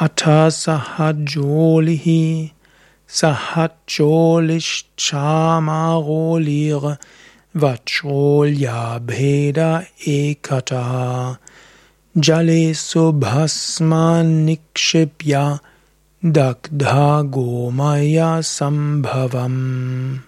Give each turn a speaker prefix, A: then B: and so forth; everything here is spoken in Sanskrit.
A: अथ सहज्जोलिः सहज्जोलिशामागोलिवचोल्या भेद एकटः। जले शुभस्मन् निक्षिप्य दग्धा गोमयसम्भवम्।